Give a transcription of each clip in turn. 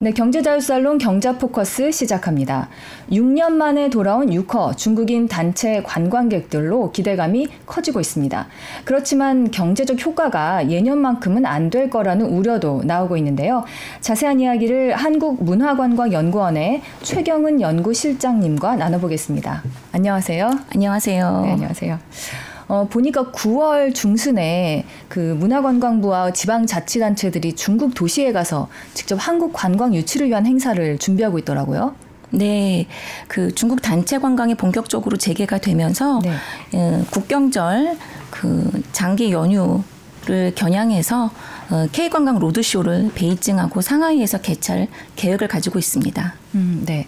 네, 경제자유살롱 경자포커스 시작합니다. 6년 만에 돌아온 유커 중국인 단체 관광객들로 기대감이 커지고 있습니다. 그렇지만 경제적 효과가 예년만큼은 안 될 거라는 우려도 나오고 있는데요. 자세한 이야기를 한국문화관광연구원의 최경은 연구실장님과 나눠보겠습니다. 안녕하세요. 안녕하세요. 네, 안녕하세요. 어, 보니까 9월 중순에 그 문화관광부와 지방자치단체들이 중국 도시에 가서 직접 한국 관광 유치를 위한 행사를 준비하고 있더라고요. 네, 그 중국 단체 관광이 본격적으로 재개가 되면서 네. 어, 국경절 그 장기 연휴 를 겨냥해서 어, K관광 로드쇼를 베이징하고 상하이에서 개최할 계획을 가지고 있습니다. 음, 네.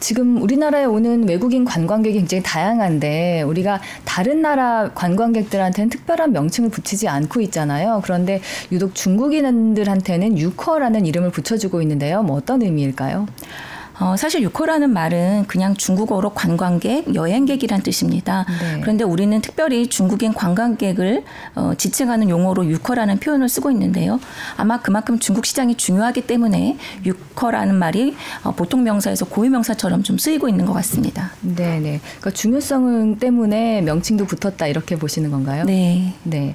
지금 우리나라에 오는 외국인 관광객이 굉장히 다양한데 우리가 다른 나라 관광객들한테는 특별한 명칭을 붙이지 않고 있잖아요. 그런데 유독 중국인들한테는 유커라는 이름을 붙여주고 있는데요. 뭐 어떤 의미일까요? 어, 사실 유코라는 말은 그냥 중국어로 관광객, 여행객이란 뜻입니다. 네. 그런데 우리는 특별히 중국인 관광객을 어, 지칭하는 용어로 유커라는 표현을 쓰고 있는데요. 아마 그만큼 중국 시장이 중요하기 때문에 유커라는 말이 어, 보통 명사에서 고유 명사처럼 좀 쓰이고 있는 것 같습니다. 네, 네. 그러니까 중요성 때문에 명칭도 붙었다 이렇게 보시는 건가요? 네. 네.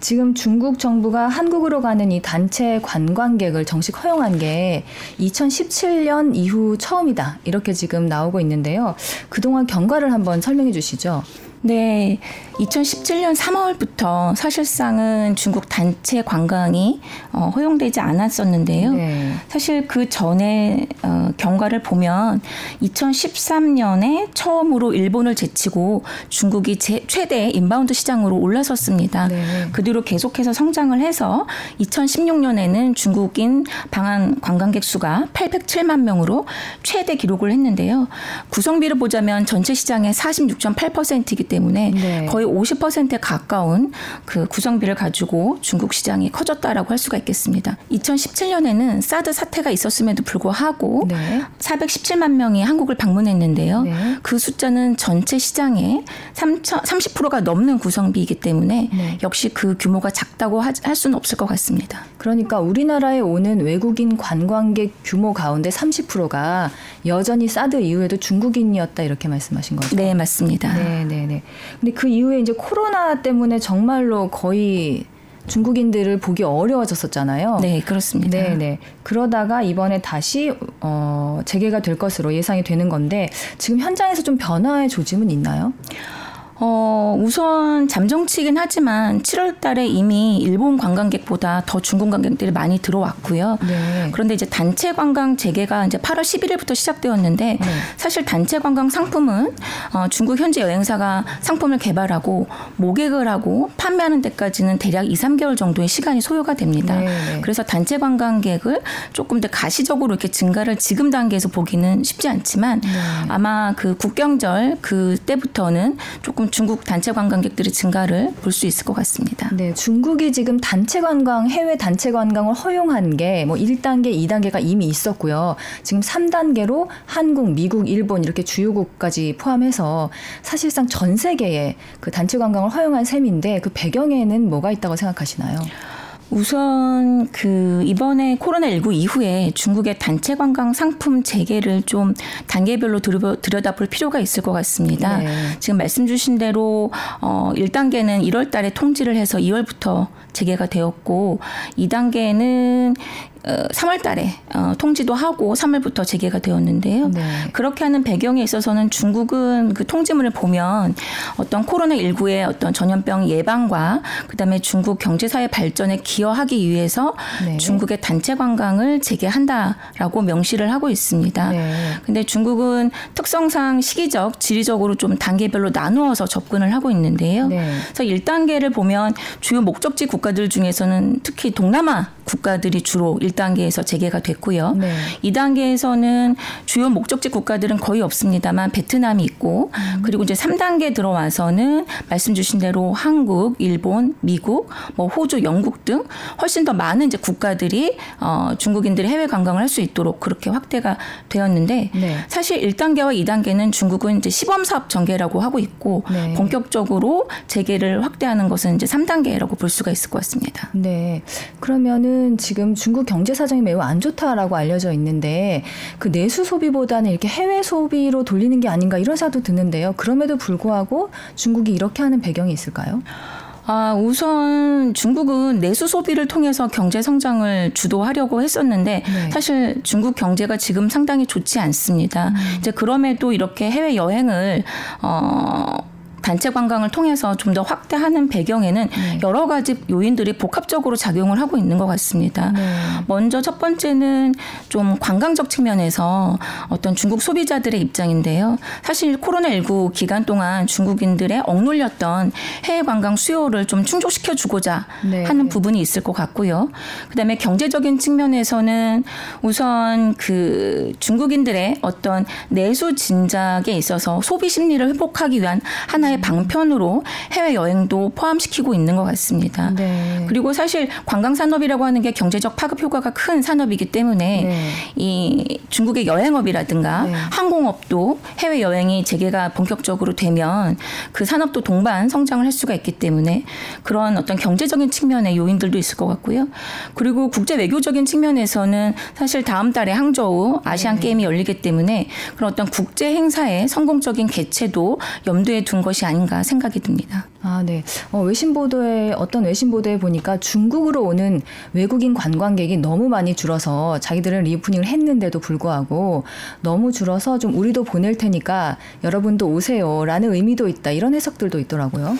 지금 중국 정부가 한국으로 가는 이 단체 관광객을 정식 허용한 게 2017년 이후 처음이다. 이렇게 지금 나오고 있는데요. 그동안 경과를 한번 설명해 주시죠. 네, 2017년 3월부터 사실상은 중국 단체 관광이 어, 허용되지 않았었는데요. 네. 사실 그 전에 어, 경과를 보면 2013년에 처음으로 일본을 제치고 중국이 제, 최대 inbound 시장으로 올라섰습니다. 네. 그 뒤로 계속해서 성장을 해서 2016년에는 중국인 방한 관광객 수가 807만 명으로 최대 기록을 했는데요. 구성비를 보자면 전체 시장의 46.8%이기 때문에 네. 거의 50%에 가까운 그 구성비를 가지고 중국 시장이 커졌다라고 할 수가 있겠습니다. 2017년에는 사드 사태가 있었음에도 불구하고 네. 417만 명이 한국을 방문했는데요. 네. 그 숫자는 전체 시장의 30%가 넘는 구성비이기 때문에 네. 역시 그 규모가 작다고 할 수는 없을 것 같습니다. 그러니까 우리나라에 오는 외국인 관광객 규모 가운데 30%가 여전히 사드 이후에도 중국인이었다 이렇게 말씀하신 거죠? 네, 맞습니다. 네, 네, 네. 근데 그 이후에 이제 코로나 때문에 정말로 거의 중국인들을 보기 어려워졌었잖아요. 네, 그렇습니다. 네, 네. 그러다가 이번에 다시 어, 재개가 될 것으로 예상이 되는 건데 지금 현장에서 좀 변화의 조짐은 있나요? 어, 우선 잠정치긴 하지만 7월 달에 이미 일본 관광객보다 더 중국 관광객들이 많이 들어왔고요. 네. 그런데 이제 단체 관광 재개가 이제 8월 11일부터 시작되었는데 네. 사실 단체 관광 상품은 어, 중국 현지 여행사가 상품을 개발하고 모객을 하고 판매하는 데까지는 대략 2, 3개월 정도의 시간이 소요가 됩니다. 네. 네. 그래서 단체 관광객을 조금 더 가시적으로 이렇게 증가를 지금 단계에서 보기는 쉽지 않지만 네. 아마 그 국경절 그때부터는 조금 중국 단체 관광객들의 증가를 볼 수 있을 것 같습니다. 네, 중국이 지금 단체 관광, 해외 단체 관광을 허용한 게 뭐 1단계, 2단계가 이미 있었고요. 지금 3단계로 한국, 미국, 일본 이렇게 주요국까지 포함해서 사실상 전 세계에 그 단체 관광을 허용한 셈인데 그 배경에는 뭐가 있다고 생각하시나요? 우선 그 이번에 코로나19 이후에 중국의 단체 관광 상품 재개를 좀 단계별로 들여다볼 필요가 있을 것 같습니다. 네. 지금 말씀 주신 대로 어 1단계는 1월 달에 통지를 해서 2월부터 재개가 되었고 2단계는 어, 3월 달에 어, 통지도 하고 3월부터 재개가 되었는데요. 네. 그렇게 하는 배경에 있어서는 중국은 그 통지문을 보면 어떤 코로나19의 어떤 전염병 예방과 그다음에 중국 경제사회 발전에 기여하기 위해서 네. 중국의 단체 관광을 재개한다라고 명시를 하고 있습니다. 네. 근데 중국은 특성상 시기적, 지리적으로 좀 단계별로 나누어서 접근을 하고 있는데요. 네. 그래서 1단계를 보면 주요 목적지 국가들 중에서는 특히 동남아 국가들이 주로 1 단계에서 재개가 됐고요. 네. 2단계에서는 주요 목적지 국가들은 거의 없습니다만 베트남이 있고 음. 그리고 이제 3단계 들어와서는 말씀 주신 대로 한국, 일본, 미국, 뭐 호주, 영국 등 훨씬 더 많은 이제 국가들이 어 중국인들이 해외 관광을 할 수 있도록 그렇게 확대가 되었는데 네. 사실 1단계와 2단계는 중국은 이제 시범 사업 전개라고 하고 있고 네. 본격적으로 재개를 확대하는 것은 이제 3단계라고 볼 수가 있을 것 같습니다. 네. 그러면은 지금 중국 경 경제 사정이 매우 안 좋다라고 알려져 있는데 그 내수 소비보다는 이렇게 해외 소비로 돌리는 게 아닌가 이런 생각도 드는데요. 그럼에도 불구하고 중국이 이렇게 하는 배경이 있을까요? 아, 우선 중국은 내수 소비를 통해서 경제 성장을 주도하려고 했었는데 네. 사실 중국 경제가 지금 상당히 좋지 않습니다. 음. 이제 그럼에도 이렇게 해외 여행을 어 단체 관광을 통해서 좀 더 확대하는 배경에는 네. 여러 가지 요인들이 복합적으로 작용을 하고 있는 것 같습니다. 네. 먼저 첫 번째는 좀 관광적 측면에서 어떤 중국 소비자들의 입장인데요. 사실 코로나19 기간 동안 중국인들의 억눌렸던 해외 관광 수요를 좀 충족시켜 주고자 네. 하는 부분이 있을 것 같고요. 그다음에 경제적인 측면에서는 우선 그 중국인들의 어떤 내수 진작에 있어서 소비 심리를 회복하기 위한 하나의 방편으로 해외 여행도 포함시키고 있는 것 같습니다. 네. 그리고 사실 관광 산업이라고 하는 게 경제적 파급 효과가 큰 산업이기 때문에 네. 이 중국의 여행업이라든가 네. 항공업도 해외 여행이 재개가 본격적으로 되면 그 산업도 동반 성장을 할 수가 있기 때문에 그런 어떤 경제적인 측면의 요인들도 있을 것 같고요. 그리고 국제 외교적인 측면에서는 사실 다음 달에 항저우 아시안 네. 게임이 열리기 때문에 그런 어떤 국제 행사의 성공적인 개최도 염두에 둔 것이 아닌가 생각이 듭니다. 아, 네. 어, 외신 보도에 어떤 외신 보도에 보니까 중국으로 오는 외국인 관광객이 너무 많이 줄어서 자기들은 리오프닝을 했는데도 불구하고 너무 줄어서 좀 우리도 보낼 테니까 여러분도 오세요라는 의미도 있다. 이런 해석들도 있더라고요.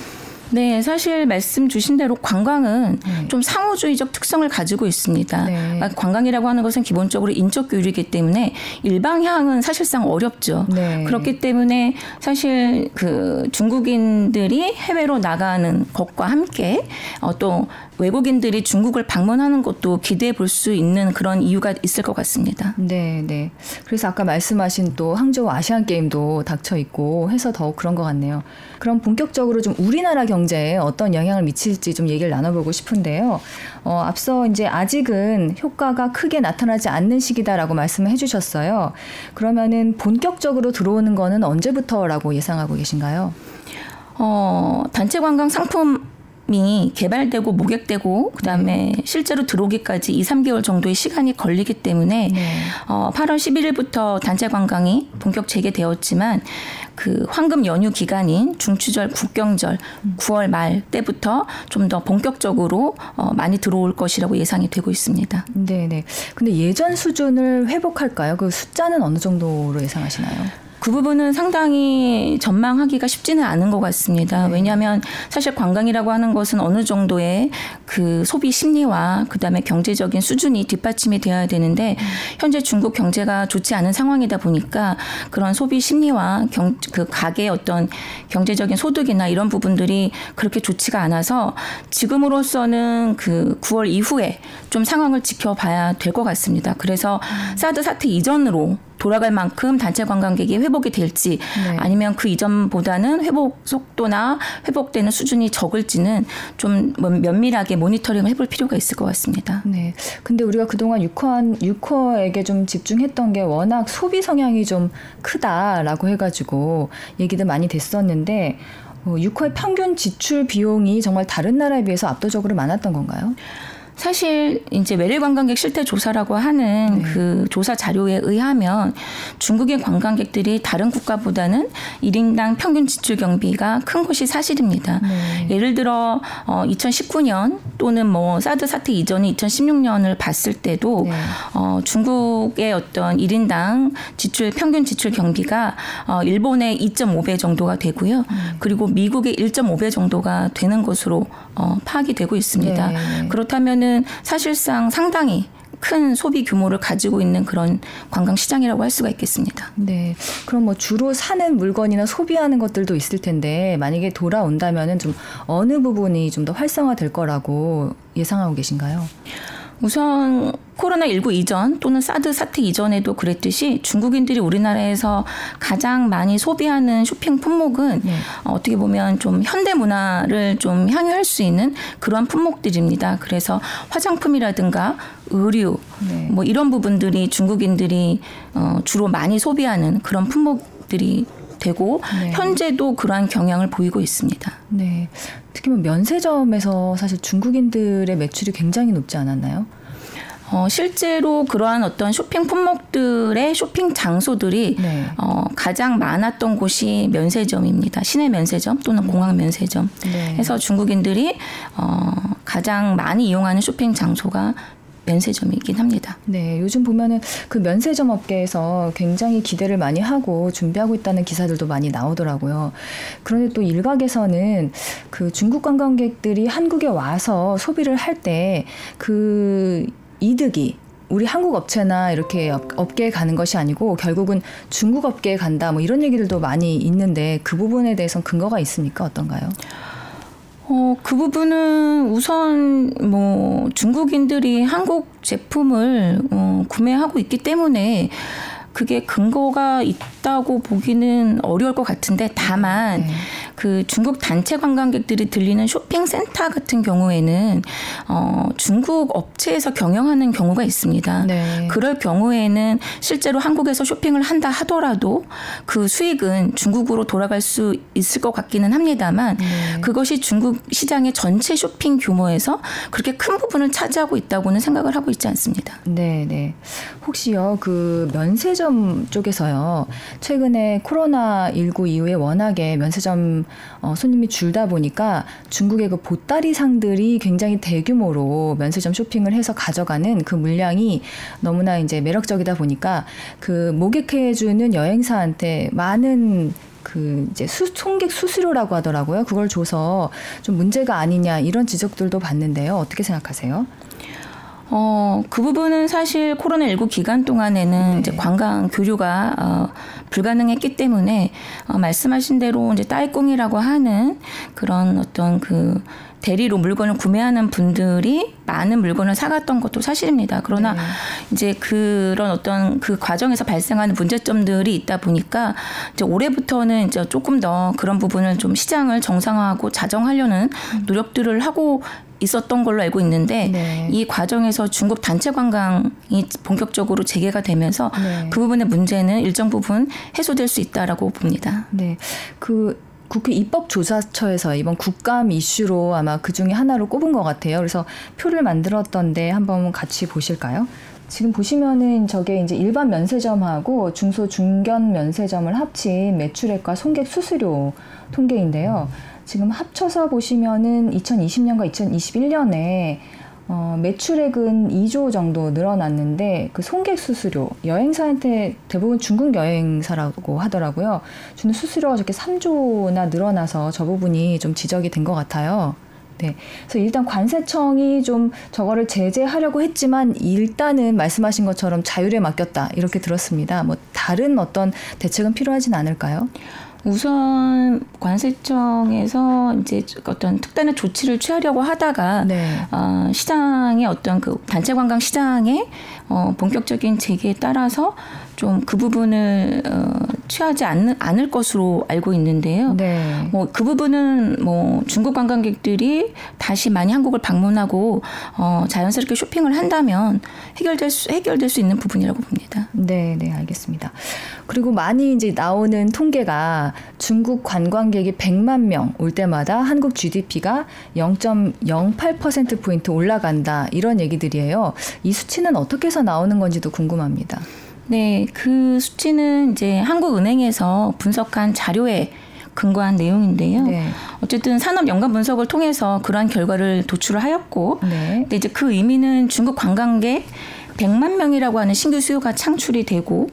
네, 사실 말씀 주신 대로 관광은 네. 좀 상호주의적 특성을 가지고 있습니다. 네. 그러니까 관광이라고 하는 것은 기본적으로 인적 교류이기 때문에 일방향은 사실상 어렵죠. 네. 그렇기 때문에 사실 그 중국인들이 해외로 나가는 것과 함께 어, 또 외국인들이 중국을 방문하는 것도 기대해 볼 수 있는 그런 이유가 있을 것 같습니다. 네, 네. 그래서 아까 말씀하신 또 항저우 아시안 게임도 닥쳐 있고 해서 더욱 그런 것 같네요. 그럼 본격적으로 좀 우리나라 경제에 어떤 영향을 미칠지 좀 얘기를 나눠보고 싶은데요. 어, 앞서 이제 아직은 효과가 크게 나타나지 않는 시기다라고 말씀을 해주셨어요. 그러면은 본격적으로 들어오는 거는 언제부터라고 예상하고 계신가요? 어, 단체 관광 상품 이 개발되고 모객되고 그다음에 실제로 들어오기까지 2, 3개월 정도의 시간이 걸리기 때문에 네. 어, 8월 11일부터 단체 관광이 본격 재개되었지만 그 황금 연휴 기간인 중추절 국경절 9월 말 때부터 좀 더 본격적으로 어, 많이 들어올 것이라고 예상이 되고 있습니다. 네, 네. 근데 예전 수준을 회복할까요? 그 숫자는 어느 정도로 예상하시나요? 그 부분은 상당히 전망하기가 쉽지는 않은 것 같습니다. 네. 왜냐하면 사실 관광이라고 하는 것은 어느 정도의 그 소비 심리와 그다음에 경제적인 수준이 뒷받침이 되어야 되는데 현재 중국 경제가 좋지 않은 상황이다 보니까 그런 소비 심리와 경, 그 가계 어떤 경제적인 소득이나 이런 부분들이 그렇게 좋지가 않아서 지금으로서는 그 9월 이후에 좀 상황을 지켜봐야 될 것 같습니다. 그래서 사드 사태 이전으로 돌아갈 만큼 단체 관광객이 회복이 될지 네. 아니면 그 이전보다는 회복 속도나 회복되는 수준이 적을지는 좀 면밀하게 모니터링을 해볼 필요가 있을 것 같습니다. 네. 근데 우리가 그동안 유커한, 유커에게 좀 집중했던 게 워낙 소비 성향이 좀 크다라고 해가지고 얘기도 많이 됐었는데, 어, 유커의 평균 지출 비용이 정말 다른 나라에 비해서 압도적으로 많았던 건가요? 사실 이제 외래 관광객 실태 조사라고 하는 네. 그 조사 자료에 의하면 중국의 관광객들이 다른 국가보다는 1인당 평균 지출 경비가 큰 것이 사실입니다. 네. 예를 들어 어 2019년 또는 뭐 사드 사태 이전인 2016년을 봤을 때도 네. 어 중국의 어떤 1인당 지출 평균 지출 경비가 어 일본의 2.5배 정도가 되고요. 음. 그리고 미국의 1.5배 정도가 되는 것으로 어 파악이 되고 있습니다. 네, 네. 그렇다면 은 사실상 상당히 큰 소비 규모를 가지고 있는 그런 관광 시장이라고 할 수가 있겠습니다. 네. 그럼 뭐 주로 사는 물건이나 소비하는 것들도 있을 텐데, 만약에 돌아온다면은 좀 어느 부분이 좀 더 활성화될 거라고 예상하고 계신가요? 우선 코로나19 이전 또는 사드 사태 이전에도 그랬듯이 중국인들이 우리나라에서 가장 많이 소비하는 쇼핑 품목은 네. 어, 어떻게 보면 좀 현대 문화를 좀 향유할 수 있는 그런 품목들입니다. 그래서 화장품이라든가 의류 네. 뭐 이런 부분들이 중국인들이 어, 주로 많이 소비하는 그런 품목들이 되고 네. 현재도 그러한 경향을 보이고 있습니다. 네. 특히 뭐 면세점에서 사실 중국인들의 매출이 굉장히 높지 않았나요? 어, 실제로 그러한 어떤 쇼핑 품목들의 쇼핑 장소들이 네. 어, 가장 많았던 곳이 면세점입니다. 시내 면세점 또는 공항 면세점. 네. 해서 중국인들이 어, 가장 많이 이용하는 쇼핑 장소가 면세점이긴 합니다. 네, 요즘 보면은 그 면세점 업계에서 굉장히 기대를 많이 하고 준비하고 있다는 기사들도 많이 나오더라고요. 그런데 또 일각에서는 그 중국 관광객들이 한국에 와서 소비를 할 때 그 이득이 우리 한국 업체나 이렇게 업 계에 가는 것이 아니고 결국은 중국 업계에 간다 뭐 이런 얘기들도 많이 있는데 그 부분에 대해서는 근거가 있습니까? 어떤가요? 어, 그 부분은 우선 뭐 중국인들이 한국 제품을 어, 구매하고 있기 때문에 그게 근거가 있다고 보기는 어려울 것 같은데 다만 네. 그 중국 단체 관광객들이 들리는 쇼핑센터 같은 경우에는 어, 중국 업체에서 경영하는 경우가 있습니다. 네. 그럴 경우에는 실제로 한국에서 쇼핑을 한다 하더라도 그 수익은 중국으로 돌아갈 수 있을 것 같기는 합니다만 네. 그것이 중국 시장의 전체 쇼핑 규모에서 그렇게 큰 부분을 차지하고 있다고는 생각을 하고 있지 않습니다. 네, 네. 혹시요 그 면세점 쪽에서요 최근에 코로나 19 이후에 워낙에 면세점 어, 손님이 줄다 보니까 중국의 그 보따리 상들이 굉장히 대규모로 면세점 쇼핑을 해서 가져가는 그 물량이 너무나 이제 매력적이다 보니까 그 목격해주는 여행사한테 많은 그 이제 수, 송객 수수료라고 하더라고요. 그걸 줘서 좀 문제가 아니냐 이런 지적들도 봤는데요. 어떻게 생각하세요? 어, 그 부분은 사실 코로나19 기간 동안에는 네. 이제 관광 교류가 어, 불가능했기 때문에 어, 말씀하신 대로 이제 따이꿍이라고 하는 그런 어떤 그 대리로 물건을 구매하는 분들이 많은 물건을 사갔던 것도 사실입니다. 그러나 네. 이제 그런 어떤 그 과정에서 발생하는 문제점들이 있다 보니까 이제 올해부터는 이제 조금 더 그런 부분을 좀 시장을 정상화하고 자정하려는 음. 노력들을 하고 있었던 걸로 알고 있는데 네. 이 과정에서 중국 단체 관광이 본격적으로 재개가 되면서 네. 그 부분의 문제는 일정 부분 해소될 수 있다라고 봅니다. 네. 그 국회 입법조사처에서 이번 국감 이슈로 아마 그 중에 하나로 꼽은 것 같아요. 그래서 표를 만들었던데 한번 같이 보실까요? 지금 보시면은 저게 이제 일반 면세점하고 중소 중견 면세점을 합친 매출액과 손객 수수료 통계인데요. 지금 합쳐서 보시면은 2020년과 2021년에 어, 매출액은 2조 정도 늘어났는데 그 송객 수수료 여행사한테 대부분 중국 여행사라고 하더라고요. 주는 수수료가 저렇게 3조나 늘어나서 저 부분이 좀 지적이 된 것 같아요. 네. 그래서 일단 관세청이 좀 저거를 제재하려고 했지만 일단은 말씀하신 것처럼 자율에 맡겼다 이렇게 들었습니다. 뭐 다른 어떤 대책은 필요하진 않을까요? 우선 관세청에서 이제 어떤 특단의 조치를 취하려고 하다가 네. 어, 시장의 어떤 그 단체 관광 시장의 어, 본격적인 재개에 따라서 좀 그 부분을 어, 취하지 않는, 않을 것으로 알고 있는데요. 네. 뭐그 부분은 뭐 중국 관광객들이 다시 많이 한국을 방문하고 어, 자연스럽게 쇼핑을 한다면 해결될 수 해결될 수 있는 부분이라고 봅니다. 네, 네, 알겠습니다. 그리고 많이 이제 나오는 통계가 중국 관광객이 100만 명 올 때마다 한국 GDP가 0.08% 포인트 올라간다 이런 얘기들이에요. 이 수치는 어떻게 해서 나오는 건지도 궁금합니다. 네, 그 수치는 이제 한국은행에서 분석한 자료에 근거한 내용인데요. 네. 어쨌든 산업 연관 분석을 통해서 그러한 결과를 도출을 하였고, 네. 근데 이제 그 의미는 중국 관광객 100만 명이라고 하는 신규 수요가 창출이 되고,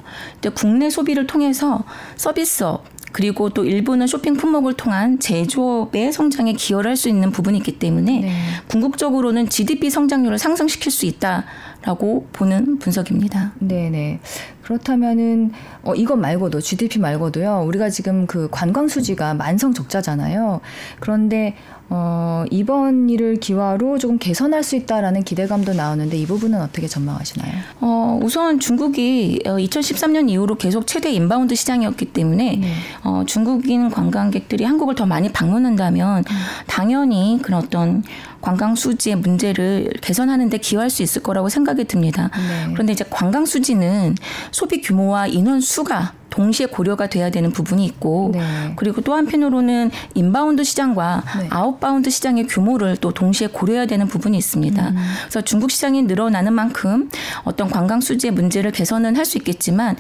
국내 소비를 통해서 서비스업, 그리고 또 일부는 쇼핑 품목을 통한 제조업의 성장에 기여를 할 수 있는 부분이 있기 때문에 네. 궁극적으로는 GDP 성장률을 상승시킬 수 있다 라고 보는 분석입니다. 네네. 그렇다면은 어 이것 말고도 GDP 말고도요. 우리가 지금 그 관광 수지가 만성 적자잖아요. 그런데 어, 이번 일을 기화로 조금 개선할 수 있다라는 기대감도 나오는데 이 부분은 어떻게 전망하시나요? 어, 우선 중국이 2013년 어, 이후로 계속 최대 inbound 시장이었기 때문에 네. 어, 중국인 관광객들이 한국을 더 많이 방문한다면 음. 당연히 그런 어떤 관광 수지의 문제를 개선하는 데 기여할 수 있을 거라고 생각이 듭니다. 네. 그런데 이제 관광 수지는 소비 규모와 인원 수가 동시에 고려가 돼야 되는 부분이 있고 네. 그리고 또 한편으로는 inbound 시장과 네. outbound 시장의 규모를 또 동시에 고려해야 되는 부분이 있습니다. 음. 그래서 중국 시장이 늘어나는 만큼 어떤 관광 수지의 문제를 개선은 할 수 있겠지만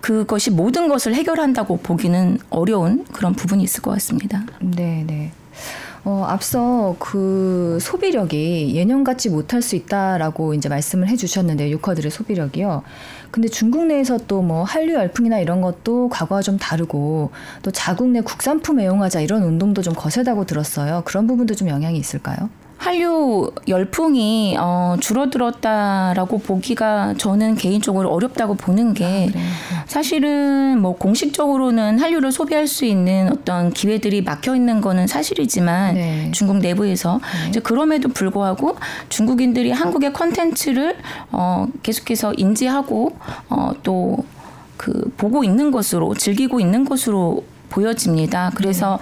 그것이 모든 것을 해결한다고 보기는 어려운 그런 부분이 있을 것 같습니다. 네, 네. 어, 앞서 그 소비력이 예년 같지 못할 수 있다라고 이제 말씀을 해주셨는데 유커들의 소비력이요. 근데 중국 내에서 또 뭐 한류 열풍이나 이런 것도 과거와 좀 다르고 또 자국 내 국산품 애용하자 이런 운동도 좀 거세다고 들었어요. 그런 부분도 좀 영향이 있을까요? 한류 열풍이 어, 줄어들었다라고 보기가 저는 개인적으로 어렵다고 보는 게 사실은 뭐 공식적으로는 한류를 소비할 수 있는 어떤 기회들이 막혀 있는 거는 사실이지만 네. 중국 내부에서. 이제 그럼에도 불구하고 중국인들이 한국의 컨텐츠를 어, 계속해서 인지하고 어, 또그 보고 있는 것으로 즐기고 있는 것으로 보여집니다. 그래서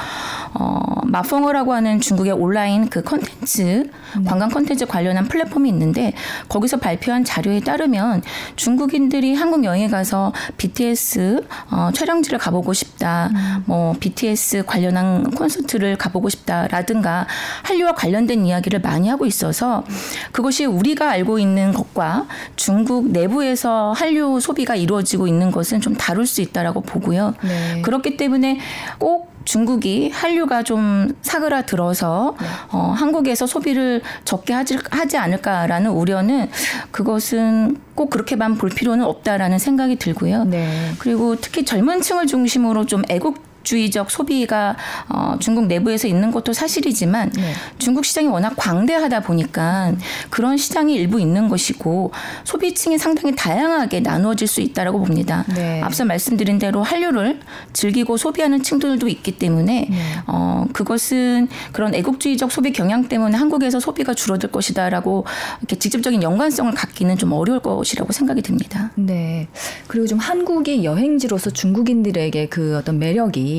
어, 마펑어라고 하는 중국의 온라인 그 컨텐츠 관광 컨텐츠 관련한 플랫폼이 있는데 거기서 발표한 자료에 따르면 중국인들이 한국 여행에 가서 BTS 어, 촬영지를 가보고 싶다, 뭐 BTS 관련한 콘서트를 가보고 싶다라든가 한류와 관련된 이야기를 많이 하고 있어서 그것이 우리가 알고 있는 것과 중국 내부에서 한류 소비가 이루어지고 있는 것은 좀 다를 수 있다라고 보고요. 네. 그렇기 때문에 꼭 중국이 한류가 좀 사그라들어서 어, 한국에서 소비를 적게 하지, 하지 않을까라는 우려는 그것은 꼭 그렇게만 볼 필요는 없다라는 생각이 들고요. 네. 그리고 특히 젊은 층을 중심으로 좀 애국 주의적 소비가 어, 중국 내부에서 있는 것도 사실이지만 네. 중국 시장이 워낙 광대하다 보니까 그런 시장이 일부 있는 것이고 소비층이 상당히 다양하게 나누어질 수 있다라고 봅니다. 네. 앞서 말씀드린 대로 한류를 즐기고 소비하는 층들도 있기 때문에 네. 어, 그것은 그런 애국주의적 소비 경향 때문에 한국에서 소비가 줄어들 것이다라고 이렇게 직접적인 연관성을 갖기는 좀 어려울 것이라고 생각이 듭니다. 네. 그리고 좀 한국이 여행지로서 중국인들에게 그 어떤 매력이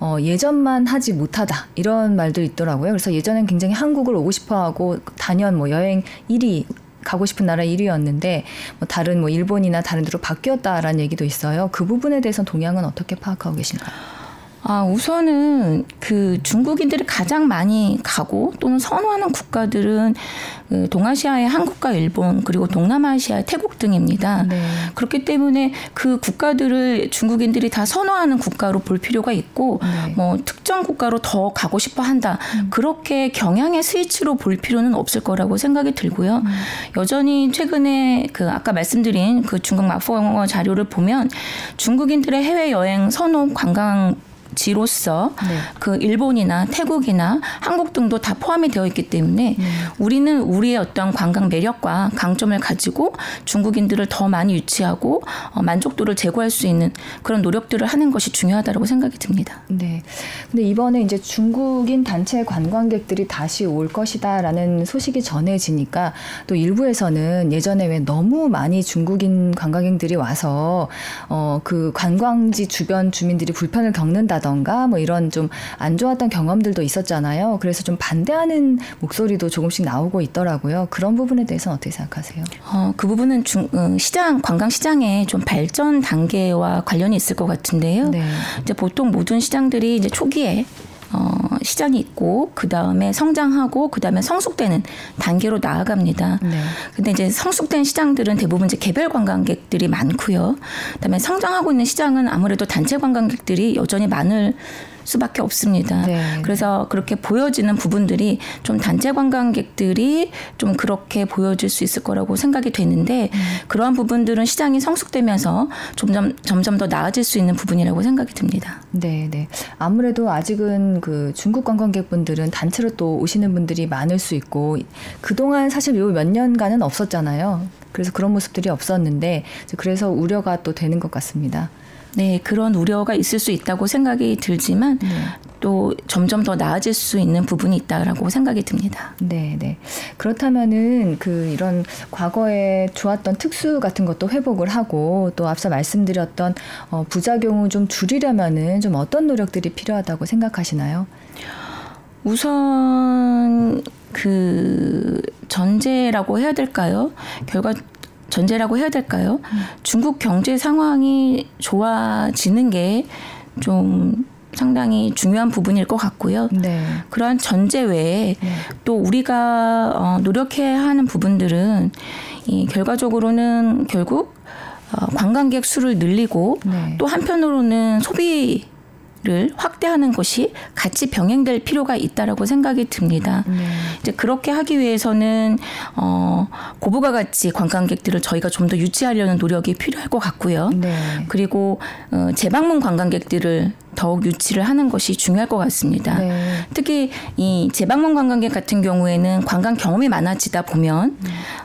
어, 예전만 하지 못하다 이런 말도 있더라고요. 그래서 예전엔 굉장히 한국을 오고 싶어하고 단연 뭐 여행 1위 가고 싶은 나라 1위였는데 뭐 다른 뭐 일본이나 다른 데로 바뀌었다라는 얘기도 있어요. 그 부분에 대해서 동향은 어떻게 파악하고 계신가요? 아, 우선은 그 중국인들이 가장 많이 가고 또는 선호하는 국가들은 그 동아시아의 한국과 일본 그리고 동남아시아의 태국 등입니다. 네. 그렇기 때문에 그 국가들을 중국인들이 다 선호하는 국가로 볼 필요가 있고 네. 뭐 특정 국가로 더 가고 싶어 한다. 그렇게 경향의 스위치로 볼 필요는 없을 거라고 생각이 들고요. 여전히 최근에 그 아까 말씀드린 그 중국 마포영어 자료를 보면 중국인들의 해외 여행 선호 관광 지로서 네. 그 일본이나 태국이나 한국 등도 다 포함이 되어 있기 때문에 우리는 우리의 어떤 관광 매력과 강점을 가지고 중국인들을 더 많이 유치하고 어, 만족도를 제고할 수 있는 그런 노력들을 하는 것이 중요하다고 생각이 듭니다. 네. 근데 이번에 이제 중국인 단체 관광객들이 다시 올 것이다라는 소식이 전해지니까 또 일부에서는 예전에 왜 너무 많이 중국인 관광객들이 와서 어 그 관광지 주변 주민들이 불편을 겪는다 던가 뭐 이런 좀 안 좋았던 경험들도 있었잖아요. 그래서 좀 반대하는 목소리도 조금씩 나오고 있더라고요. 그런 부분에 대해서는 어떻게 생각하세요? 어, 그 부분은 중, 어, 시장 관광 시장의 좀 발전 단계와 관련이 있을 것 같은데요. 네. 이제 보통 모든 시장들이 이제 초기에 어, 시장이 있고 그 다음에 성장하고 그 다음에 성숙되는 단계로 나아갑니다. 네. 근데 이제 성숙된 시장들은 대부분 이제 개별 관광객들이 많고요. 그다음에 성장하고 있는 시장은 아무래도 단체 관광객들이 여전히 많을 수밖에 없습니다. 네. 그래서 그렇게 보여지는 부분들이 좀 단체 관광객들이 좀 그렇게 보여질 수 있을 거라고 생각이 되는데 그러한 부분들은 시장이 성숙되면서 점점 점점 더 나아질 수 있는 부분이라고 생각이 듭니다. 네, 네. 아무래도 아직은 그 중국 관광객분들은 단체로 또 오시는 분들이 많을 수 있고 그동안 사실 요 몇 년간은 없었잖아요. 그래서 그런 모습들이 없었는데 그래서 우려가 또 되는 것 같습니다. 네, 그런 우려가 있을 수 있다고 생각이 들지만 또 점점 더 나아질 수 있는 부분이 있다라고 생각이 듭니다. 네, 네. 그렇다면은 그 이런 과거에 좋았던 특수 같은 것도 회복을 하고 또 앞서 말씀드렸던 어, 부작용을 좀 줄이려면은 좀 어떤 노력들이 필요하다고 생각하시나요? 우선 그 전제라고 해야 될까요? 결과 전제라고 해야 될까요? 중국 경제 상황이 좋아지는 게 좀 상당히 중요한 부분일 것 같고요. 네. 그러한 전제 외에 또 우리가 어, 노력해야 하는 부분들은 이 결과적으로는 결국 어, 관광객 수를 늘리고 네. 또 한편으로는 소비 를 확대하는 것이 같이 병행될 필요가 있다라고 생각이 듭니다. 네. 이제 그렇게 하기 위해서는 어, 고부가 가치 관광객들을 저희가 좀 더 유치하려는 노력이 필요할 것 같고요. 네. 그리고 어, 재방문 관광객들을 더욱 유치를 하는 것이 중요할 것 같습니다. 네. 특히 이 재방문 관광객 같은 경우에는 관광 경험이 많아지다 보면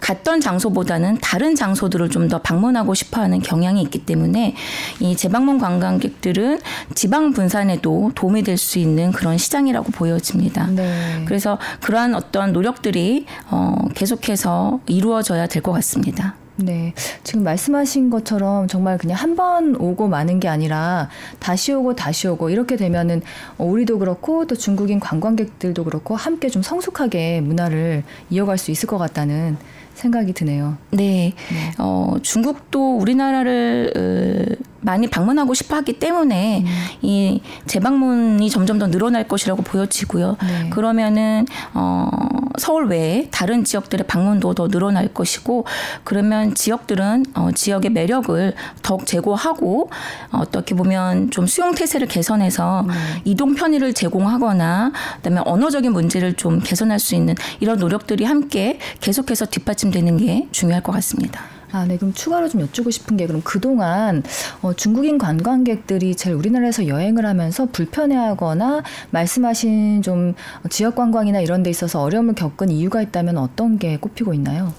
갔던 장소보다는 다른 장소들을 좀 더 방문하고 싶어하는 경향이 있기 때문에 이 재방문 관광객들은 지방 분산에도 도움이 될 수 있는 그런 시장이라고 보여집니다. 네. 그래서 그러한 어떤 노력들이 어, 계속해서 이루어져야 될 것 같습니다. 네. 지금 말씀하신 것처럼 정말 그냥 한 번 오고 마는 게 아니라 다시 오고 다시 오고 이렇게 되면은 어, 우리도 그렇고 또 중국인 관광객들도 그렇고 함께 좀 성숙하게 문화를 이어갈 수 있을 것 같다는 생각이 드네요. 네, 어, 중국도 우리나라를 어, 많이 방문하고 싶어 하기 때문에 이 재방문이 점점 더 늘어날 것이라고 보여지고요. 네. 그러면은 어, 서울 외에 다른 지역들의 방문도 더 늘어날 것이고 그러면 지역들은 어, 지역의 매력을 더욱 제고하고 어, 어떻게 보면 좀 수용 태세를 개선해서 이동 편의를 제공하거나 그다음에 언어적인 문제를 좀 개선할 수 있는 이런 노력들이 함께 계속해서 뒷받침되는 게 중요할 것 같습니다. 아, 네. 그럼 추가로 좀 여쭈고 싶은 게 그럼 그동안 어, 중국인 관광객들이 제일 우리나라에서 여행을 하면서 불편해하거나 말씀하신 좀 지역 관광이나 이런 데 있어서 어려움을 겪은 이유가 있다면 어떤 게 꼽히고 있나요?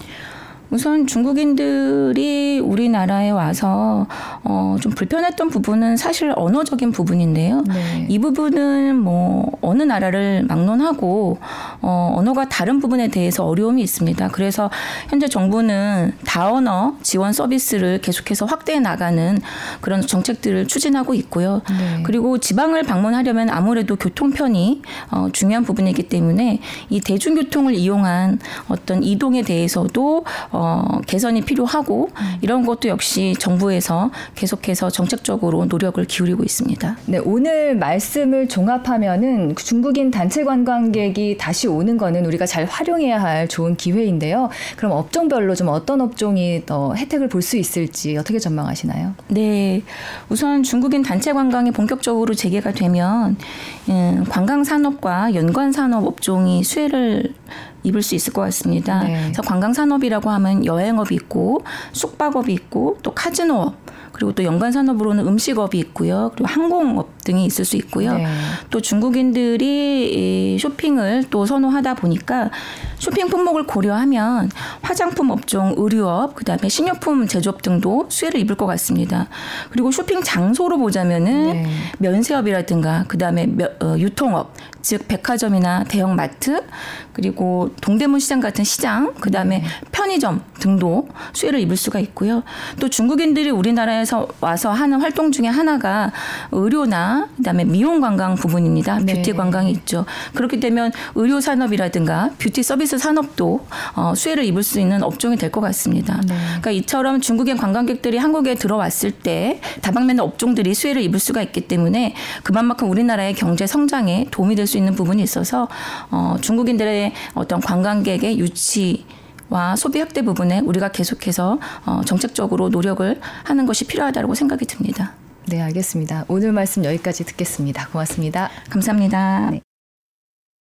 우선 중국인들이 우리나라에 와서 어, 좀 불편했던 부분은 사실 언어적인 부분인데요. 네. 이 부분은 뭐 어느 나라를 막론하고 어, 언어가 다른 부분에 대해서 어려움이 있습니다. 그래서 현재 정부는 다언어 지원 서비스를 계속해서 확대해 나가는 그런 정책들을 추진하고 있고요. 네. 그리고 지방을 방문하려면 아무래도 교통편이 어, 중요한 부분이기 때문에 이 대중교통을 이용한 어떤 이동에 대해서도 어, 개선이 필요하고 이런 것도 역시 정부에서 계속해서 정책적으로 노력을 기울이고 있습니다. 네, 오늘 말씀을 종합하면은 중국인 단체 관광객이 다시 오는 거는 우리가 잘 활용해야 할 좋은 기회인데요. 그럼 업종별로 좀 어떤 업종이 더 혜택을 볼 수 있을지 어떻게 전망하시나요? 네, 우선 중국인 단체 관광이 본격적으로 재개가 되면 음, 관광 산업과 연관 산업 업종이 수혜를 입을 수 있을 것 같습니다. 네. 그래서 관광 산업이라고 하면 여행업이 있고 숙박업이 있고 또 카지노업 그리고 또 연관 산업으로는 음식업이 있고요. 그리고 항공업 등이 있을 수 있고요. 네. 또 중국인들이 이 쇼핑을 또 선호하다 보니까 쇼핑 품목을 고려하면 화장품 업종, 의류업, 그다음에 식료품 제조업 등도 수혜를 입을 것 같습니다. 그리고 쇼핑 장소로 보자면은 네. 면세업이라든가 그다음에 며- 어, 유통업, 즉 백화점이나 대형 마트 그리고 동대문 시장 같은 시장, 그다음에 네. 편의점 등도 수혜를 입을 수가 있고요. 또 중국인들이 우리나라에 서 와서 하는 활동 중에 하나가 의료나 그다음에 미용 관광 부분입니다. 네. 뷰티 관광이 있죠. 그렇게 되면 의료 산업이라든가 뷰티 서비스 산업도 어, 수혜를 입을 수 있는 업종이 될 것 같습니다. 네. 그러니까 이처럼 중국인 관광객들이 한국에 들어왔을 때 다방면 업종들이 수혜를 입을 수가 있기 때문에 그만큼 우리나라의 경제 성장에 도움이 될 수 있는 부분이 있어서 어, 중국인들의 어떤 관광객의 유치 와 소비 확대 부분에 우리가 계속해서 어, 정책적으로 노력을 하는 것이 필요하다고 생각이 듭니다. 네, 알겠습니다. 오늘 말씀 여기까지 듣겠습니다. 고맙습니다. 감사합니다. 네.